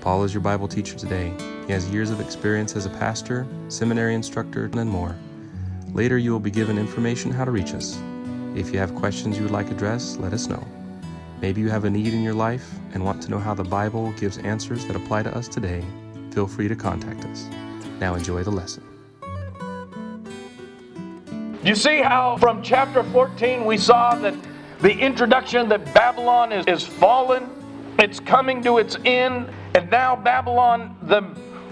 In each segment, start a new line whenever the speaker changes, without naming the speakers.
Paul is your Bible teacher today. He has years of experience as a pastor, seminary instructor, and more. Later, you will be given information how to reach us. If you have questions you would like addressed, let us know. Maybe you have a need in your life and want to know how the Bible gives answers that apply to us today. Feel free to contact us. Now, enjoy the lesson.
You see how from chapter 14 we saw that the introduction that Babylon is, is fallen, it's coming to its end, and now Babylon, the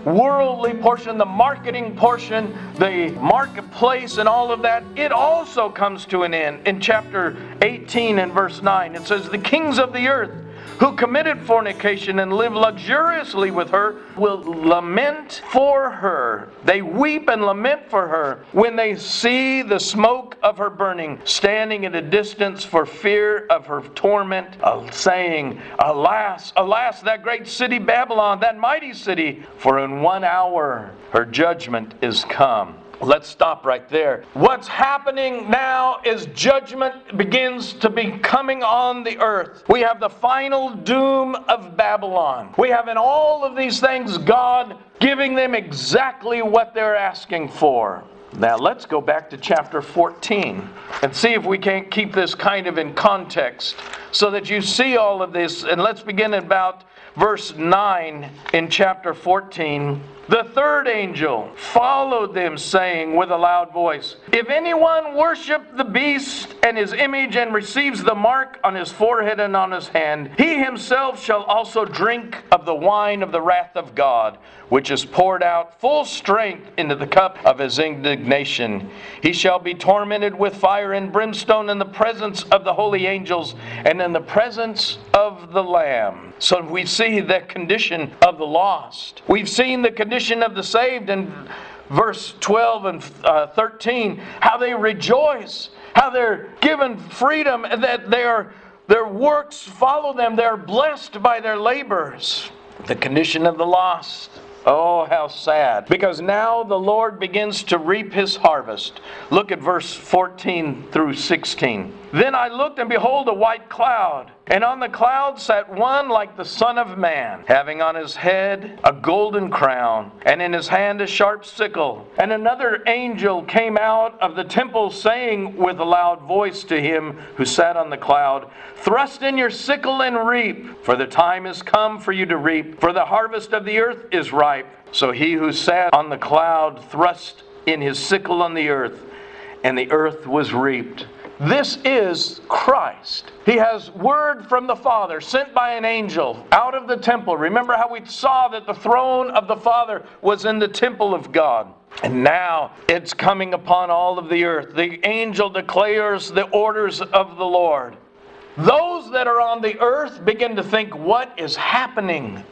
worldly portion, the marketing portion, the marketplace, and all of that, it also comes to an end. In chapter 18 and verse 9, it says, The kings of the earth who committed fornication and lived luxuriously with her will lament for her. They weep and lament for her when they see the smoke of her burning, standing at a distance for fear of her torment, uh, saying, Alas, alas, that great city Babylon, that mighty city, for in one hour her judgment is come. Let's stop right there. What's happening now is judgment begins to be coming on the earth. We have the final doom of Babylon. We have in all of these things God giving them exactly what they're asking for. Now let's go back to chapter 14 and see if we can't keep this kind of in context so that you see all of this. And let's begin about verse 9 in chapter 14. The third angel followed them, saying with a loud voice, If anyone worship the beast and his image and receives the mark on his forehead and on his hand, he himself shall also drink of the wine of the wrath of God, which is poured out full strength into the cup of his indignation. He shall be tormented with fire and brimstone in the presence of the holy angels and in the presence of the Lamb. So we see the condition of the lost. We've seen the condition of the saved in verse 12 and uh, 13, how they rejoice, how they're given freedom, that their, their works follow them. They're blessed by their labors. The condition of the lost. Oh, how sad. Because now the Lord begins to reap his harvest. Look at verse 14 through 16. Then I looked, and behold, a white cloud. And on the cloud sat one like the Son of Man, having on his head a golden crown, and in his hand a sharp sickle. And another angel came out of the temple, saying with a loud voice to him who sat on the cloud, Thrust in your sickle and reap, for the time is come for you to reap, for the harvest of the earth is ripe. So he who sat on the cloud thrust in his sickle on the earth, and the earth was reaped. This is Christ. He has word from the Father sent by an angel out of the temple. Remember how we saw that the throne of the Father was in the temple of God. And now it's coming upon all of the earth. The angel declares the orders of the Lord. Those that are on the earth begin to think, what is happening?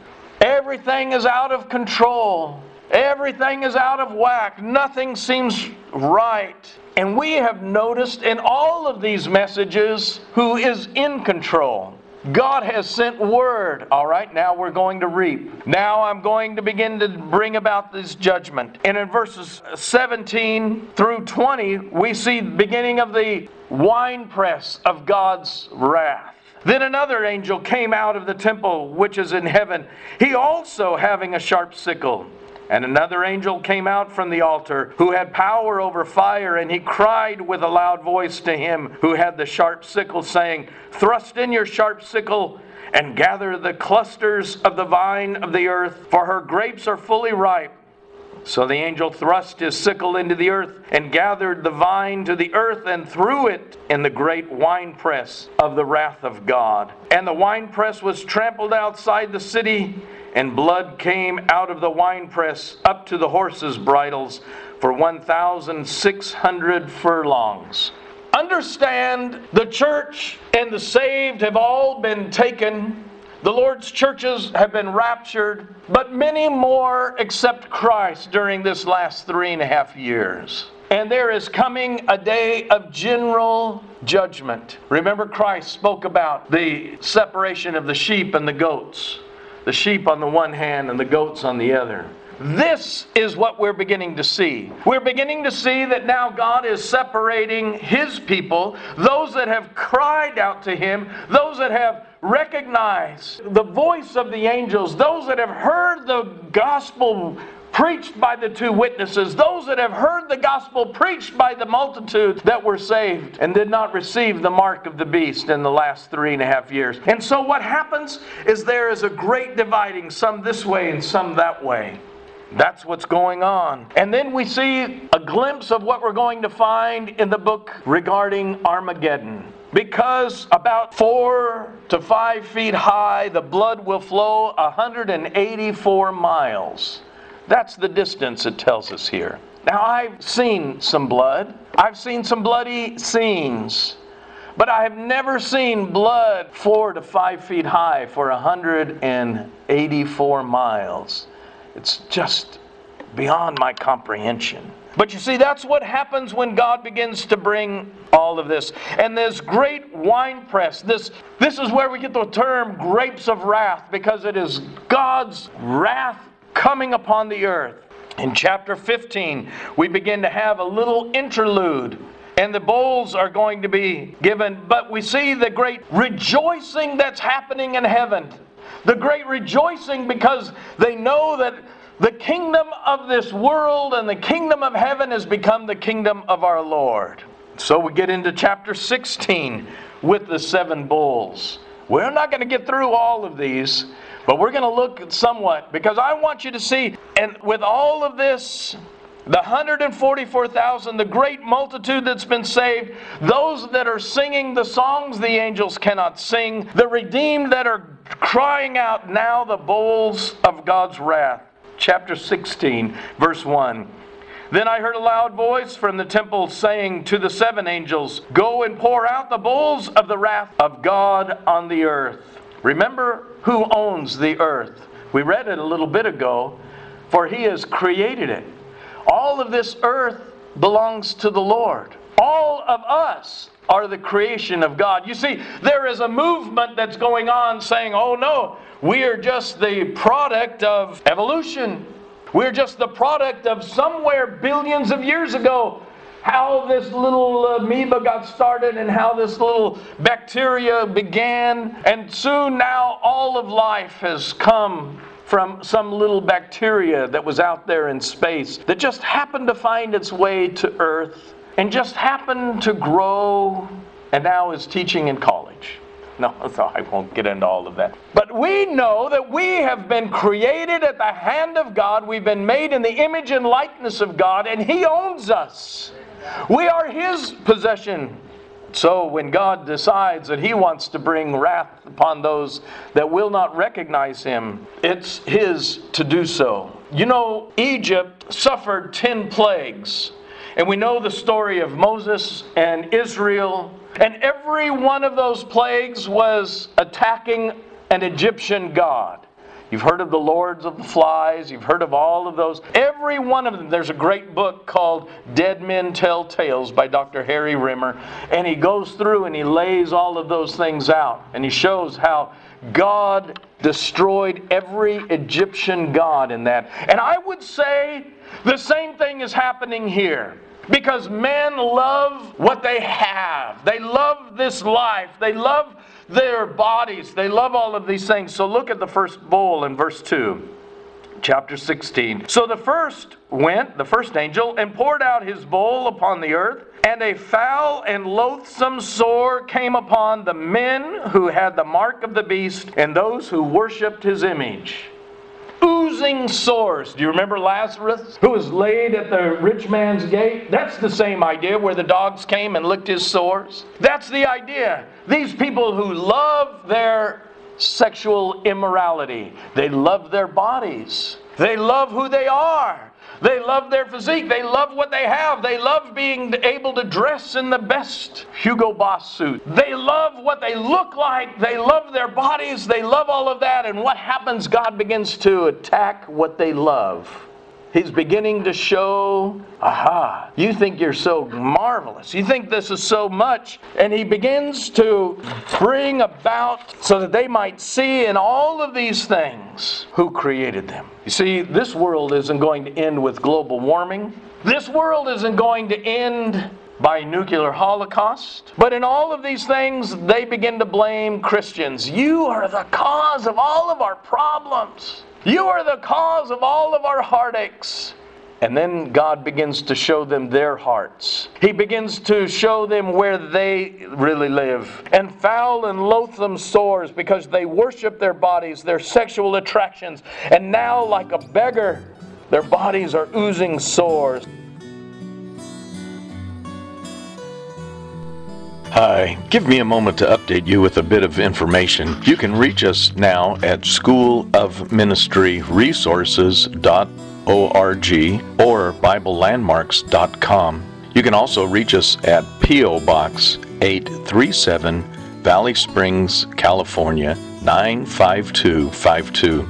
Everything is out of control. Everything is out of whack. Nothing seems right. And we have noticed in all of these messages who is in control. God has sent word. All right, now we're going to reap. Now I'm going to begin to bring about this judgment. And in verses 17 through 20, we see the beginning of the winepress of God's wrath. Then another angel came out of the temple which is in heaven, he also having a sharp sickle. And another angel came out from the altar, who had power over fire, and he cried with a loud voice to him who had the sharp sickle, saying, Thrust in your sharp sickle and gather the clusters of the vine of the earth, for her grapes are fully ripe. So the angel thrust his sickle into the earth and gathered the vine to the earth and threw it in the great winepress of the wrath of God. And the winepress was trampled outside the city and blood came out of the winepress up to the horses' bridles for 1,600 furlongs. Understand the church and the saved have all been taken. The Lord's churches have been raptured, but many more accept Christ during this last three and a half years. And there is coming a day of general judgment. Remember, Christ spoke about the separation of the sheep and the goats. The sheep on the one hand and the goats on the other. This is what we're beginning to see. We're beginning to see that now God is separating His people, those that have cried out to Him, those that have recognized the voice of the angels, those that have heard the gospel preached by the two witnesses, those that have heard the gospel preached by the multitude that were saved and did not receive the mark of the beast in the last three and a half years. And so what happens is there is a great dividing, some this way and some that way. That's what's going on. And then we see a glimpse of what we're going to find in the book regarding Armageddon. Because about four to five feet high, the blood will flow 184 miles. That's the distance it tells us here. Now, I've seen some blood, I've seen some bloody scenes, but I have never seen blood four to five feet high for 184 miles. It's just beyond my comprehension. But you see, that's what happens when God begins to bring all of this. And this great wine press, this, this is where we get the term grapes of wrath, because it is God's wrath coming upon the earth. In chapter 15, we begin to have a little interlude and the bowls are going to be given. But we see the great rejoicing that's happening in heaven. The great rejoicing because they know that the kingdom of this world and the kingdom of heaven has become the kingdom of our Lord. So we get into chapter 16 with the seven bowls. We're not going to get through all of these, but we're going to look somewhat because I want you to see, and with all of this, the 144,000, the great multitude that's been saved, those that are singing the songs the angels cannot sing, the redeemed that are crying out now the bowls of God's wrath chapter 16, verse 1. Then I heard a loud voice from the temple saying to the seven angels, Go and pour out the bowls of the wrath of God on the earth. Remember who owns the earth. We read it a little bit ago, for he has created it. All of this earth belongs to the Lord. All of us are the creation of God. You see, there is a movement that's going on saying, oh no, we are just the product of evolution. We're just the product of somewhere billions of years ago. How this little amoeba got started and how this little bacteria began. And soon now all of life has come from some little bacteria that was out there in space that just happened to find its way to Earth and just happened to grow and now is teaching in college. No, so I won't get into all of that. But we know that we have been created at the hand of God. We've been made in the image and likeness of God, and He owns us. We are His possession. So when God decides that He wants to bring wrath upon those that will not recognize Him, it's His to do so. You know, Egypt suffered 10 plagues. And we know the story of Moses and Israel and every one of those plagues was attacking an Egyptian god. You've heard of the Lords of the Flies, you've heard of all of those. Every one of them. There's a great book called Dead Men Tell Tales by Dr. Harry Rimmer. And he goes through and he lays all of those things out. And he shows how God destroyed every Egyptian god in that. And I would say the same thing is happening here. Because men love what they have. They love this life. They love their bodies. They love all of these things. So look at the first bowl in verse 2 chapter 16. So the first went, the first angel, and poured out his bowl upon the earth, and a foul and loathsome sore came upon the men who had the mark of the beast and those who worshipped his image oozing sores. Do you remember Lazarus who was laid at the rich man's gate? That's the same idea where the dogs came and licked his sores. That's the idea. These people who love their sexual immorality, they love their bodies, they love who they are. They love their physique. They love what they have. They love being able to dress in the best Hugo Boss suit. They love what they look like. They love their bodies. They love all of that. And what happens? God begins to attack what they love. He's beginning to show, aha, you think you're so marvelous. You think this is so much. And he begins to bring about so that they might see in all of these things who created them. You see, this world isn't going to end with global warming. This world isn't going to end by nuclear holocaust. But in all of these things, they begin to blame Christians. You are the cause of all of our problems. You are the cause of all of our heartaches. And then God begins to show them their hearts. He begins to show them where they really live. And foul and loathsome sores because they worship their bodies, their sexual attractions. And now, like a beggar, their bodies are oozing sores. Hi, give me a moment to update you with a bit of information. You can reach us now at schoolofministryresources.org or biblelandmarks.com. You can also reach us at P.O. Box 837, Valley Springs, California 95252.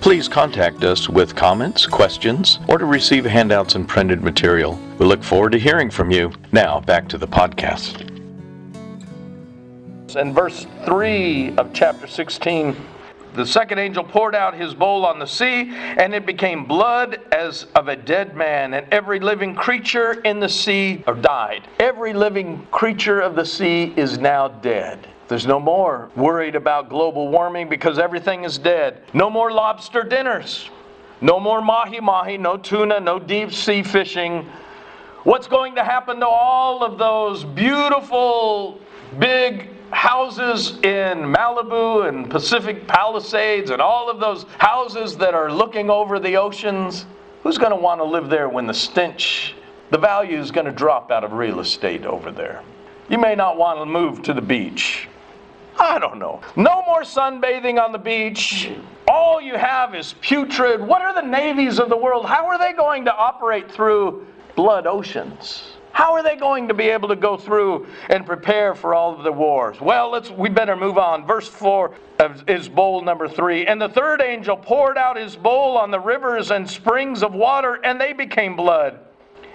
Please contact us with comments, questions, or to receive handouts and printed material. We look forward to hearing from you. Now, back to the podcast and verse 3 of chapter 16 the second angel poured out his bowl on the sea, and it became blood as of a dead man, and every living creature in the sea died. Every living creature of the sea is now dead. There's no more worried about global warming because everything is dead. No more lobster dinners. No more mahi mahi, no tuna, no deep sea fishing. What's going to happen to all of those beautiful, big houses in Malibu and Pacific Palisades and all of those houses that are looking over the oceans, who's going to want to live there when the stench, the value is going to drop out of real estate over there? You may not want to move to the beach. I don't know. No more sunbathing on the beach. All you have is putrid. What are the navies of the world? How are they going to operate through blood oceans? How are they going to be able to go through and prepare for all of the wars? Well, let's we better move on. Verse 4 is bowl number 3. And the third angel poured out his bowl on the rivers and springs of water, and they became blood.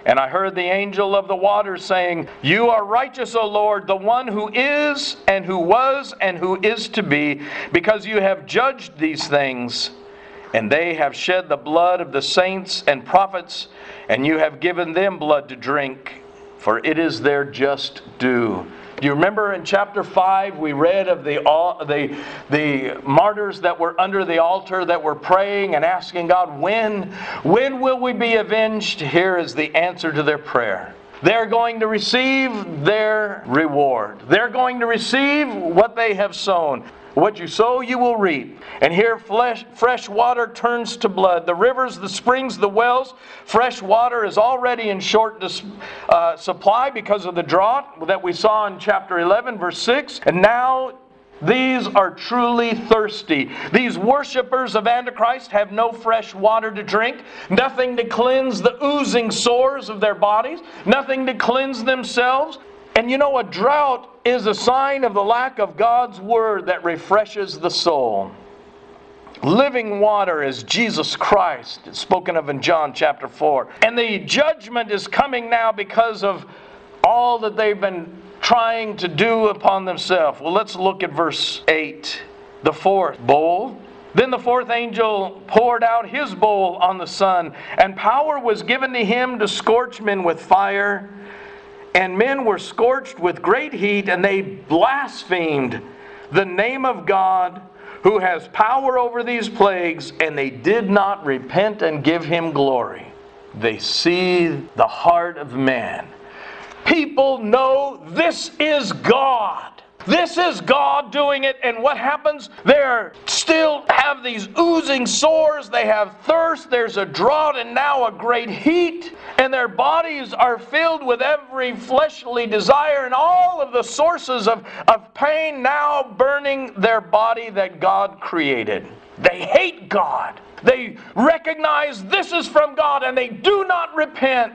And I heard the angel of the waters saying, You are righteous, O Lord, the one who is, and who was, and who is to be, because you have judged these things. And they have shed the blood of the saints and prophets, and you have given them blood to drink for it is their just due. Do you remember in chapter 5 we read of the, the, the martyrs that were under the altar that were praying and asking God, when, when will we be avenged? Here is the answer to their prayer. They're going to receive their reward. They're going to receive what they have sown. What you sow, you will reap. And here, flesh, fresh water turns to blood. The rivers, the springs, the wells, fresh water is already in short dis, uh, supply because of the drought that we saw in chapter 11, verse 6. And now these are truly thirsty. These worshippers of Antichrist have no fresh water to drink, nothing to cleanse the oozing sores of their bodies, nothing to cleanse themselves. And you know, a drought is a sign of the lack of God's word that refreshes the soul. Living water is Jesus Christ, it's spoken of in John chapter 4. And the judgment is coming now because of all that they've been trying to do upon themselves. Well, let's look at verse 8. The fourth bowl. Then the fourth angel poured out his bowl on the sun, and power was given to him to scorch men with fire and men were scorched with great heat, and they blasphemed the name of God who has power over these plagues, and they did not repent and give him glory. They see the heart of man. People know this is God. This is God doing it, and what happens? They still have these oozing sores, they have thirst, there's a drought, and now a great heat, and their bodies are filled with every fleshly desire, and all of the sources of, of pain now burning their body that God created. They hate God. They recognize this is from God, and they do not repent.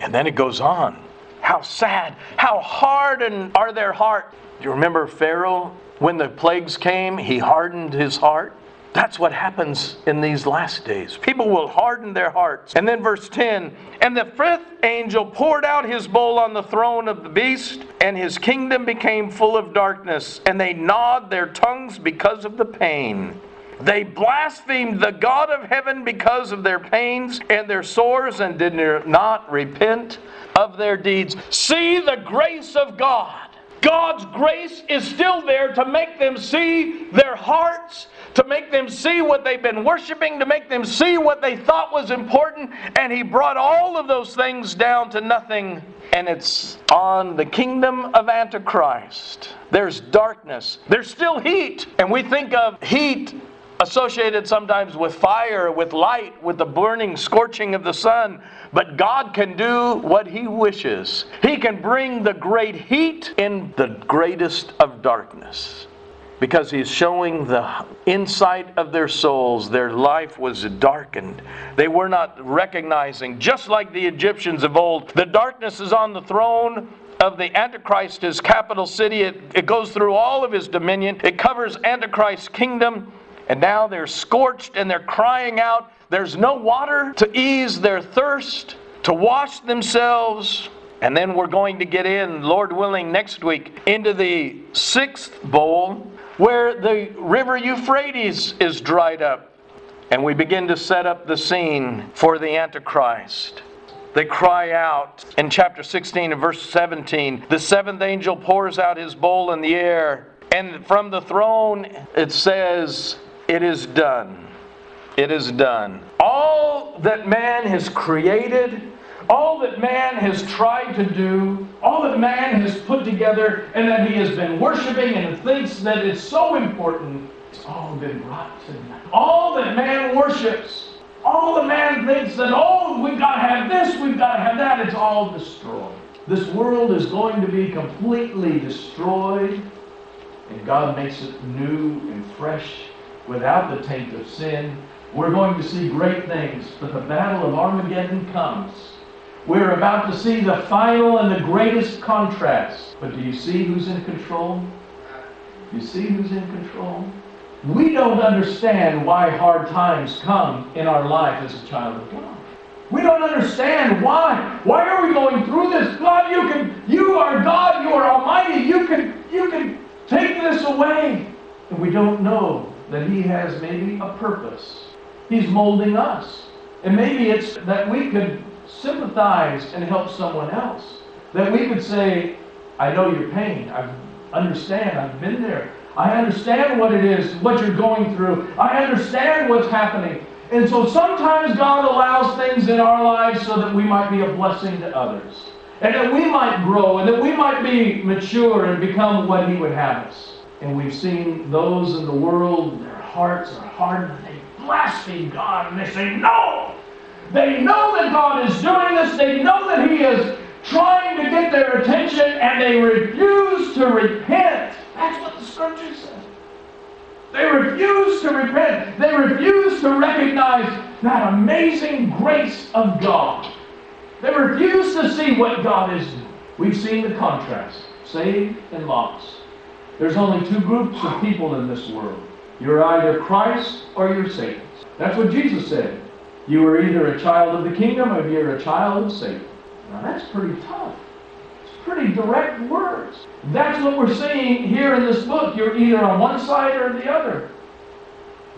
And then it goes on. How sad, how hardened are their heart. Do you remember Pharaoh? When the plagues came, he hardened his heart. That's what happens in these last days. People will harden their hearts. And then verse 10 And the fifth angel poured out his bowl on the throne of the beast, and his kingdom became full of darkness, and they gnawed their tongues because of the pain. They blasphemed the God of heaven because of their pains and their sores and did not repent of their deeds. See the grace of God. God's grace is still there to make them see their hearts, to make them see what they've been worshiping, to make them see what they thought was important. And He brought all of those things down to nothing. And it's on the kingdom of Antichrist. There's darkness, there's still heat. And we think of heat associated sometimes with fire, with light, with the burning, scorching of the sun. But God can do what He wishes. He can bring the great heat in the greatest of darkness. Because He's showing the insight of their souls. Their life was darkened. They were not recognizing, just like the Egyptians of old, the darkness is on the throne of the Antichrist, his capital city. It, it goes through all of his dominion, it covers Antichrist's kingdom. And now they're scorched and they're crying out. There's no water to ease their thirst, to wash themselves. And then we're going to get in, Lord willing, next week into the sixth bowl where the river Euphrates is dried up. And we begin to set up the scene for the Antichrist. They cry out in chapter 16 and verse 17 The seventh angel pours out his bowl in the air, and from the throne it says, it is done. It is done. All that man has created, all that man has tried to do, all that man has put together, and that he has been worshiping and thinks that it's so important, it's all been brought to naught. All that man worships, all that man thinks that, oh, we've got to have this, we've got to have that, it's all destroyed. This world is going to be completely destroyed, and God makes it new and fresh without the taint of sin. We're going to see great things, but the battle of Armageddon comes. We're about to see the final and the greatest contrast. But do you see who's in control? You see who's in control? We don't understand why hard times come in our life as a child of God. We don't understand why. Why are we going through this? God, you can you are God, you are almighty. You can you can take this away. And we don't know that He has maybe a purpose. He's molding us. And maybe it's that we could sympathize and help someone else. That we could say, I know your pain. I understand. I've been there. I understand what it is, what you're going through. I understand what's happening. And so sometimes God allows things in our lives so that we might be a blessing to others. And that we might grow and that we might be mature and become what He would have us. And we've seen those in the world, their hearts are hardened. They blaspheme God and they say, No! They know that God is doing this. They know that He is trying to get their attention and they refuse to repent. That's what the scripture says. They refuse to repent. They refuse to recognize that amazing grace of God. They refuse to see what God is doing. We've seen the contrast saved and lost. There's only two groups of people in this world. You're either Christ or you're Satan. That's what Jesus said. You are either a child of the kingdom or you're a child of Satan. Now that's pretty tough. It's pretty direct words. That's what we're seeing here in this book. You're either on one side or the other.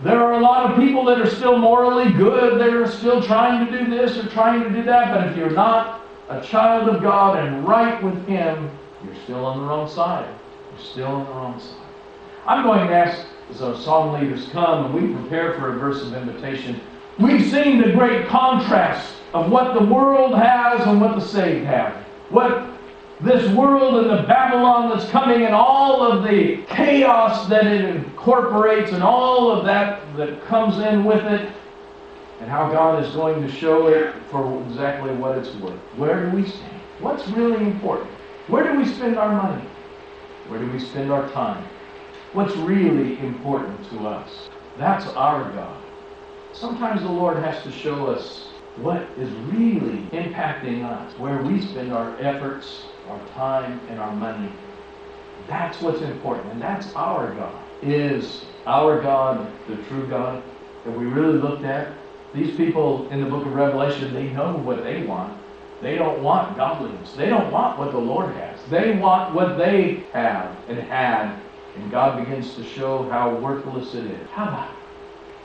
There are a lot of people that are still morally good, that are still trying to do this or trying to do that, but if you're not a child of God and right with Him, you're still on the wrong side still on the wrong side. I'm going to ask as our song leaders come and we prepare for a verse of invitation. We've seen the great contrast of what the world has and what the saved have. What this world and the Babylon that's coming and all of the chaos that it incorporates and all of that that comes in with it and how God is going to show it for exactly what it's worth. Where do we stand? What's really important? Where do we spend our money? Where do we spend our time? What's really important to us? That's our God. Sometimes the Lord has to show us what is really impacting us, where we spend our efforts, our time, and our money. That's what's important, and that's our God, is our God, the true God, that we really looked at, these people in the book of Revelation, they know what they want. They don't want godliness. They don't want what the Lord has. They want what they have and had. And God begins to show how worthless it is. How about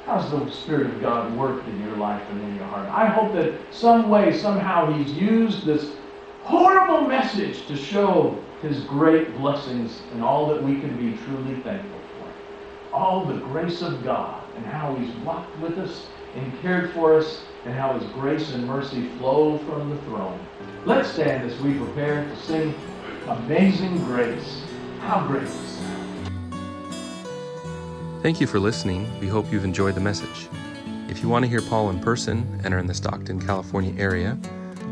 How's the Spirit of God worked in your life and in your heart? I hope that some way, somehow, He's used this horrible message to show His great blessings and all that we can be truly thankful for. All the grace of God and how He's walked with us and cared for us and how His grace and mercy flow from the throne. Let's stand as we prepare to sing Amazing Grace. How great
Thank you for listening. We hope you've enjoyed the message. If you want to hear Paul in person and are in the Stockton, California area,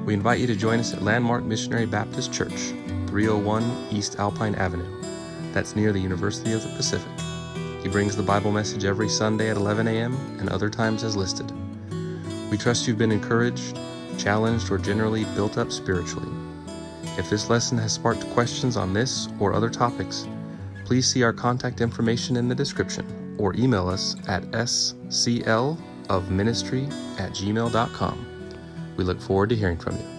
we invite you to join us at Landmark Missionary Baptist Church, 301 East Alpine Avenue. That's near the University of the Pacific. He brings the Bible message every Sunday at 11 a.m. and other times as listed. We trust you've been encouraged, challenged, or generally built up spiritually. If this lesson has sparked questions on this or other topics, please see our contact information in the description or email us at sclofministry at gmail.com. We look forward to hearing from you.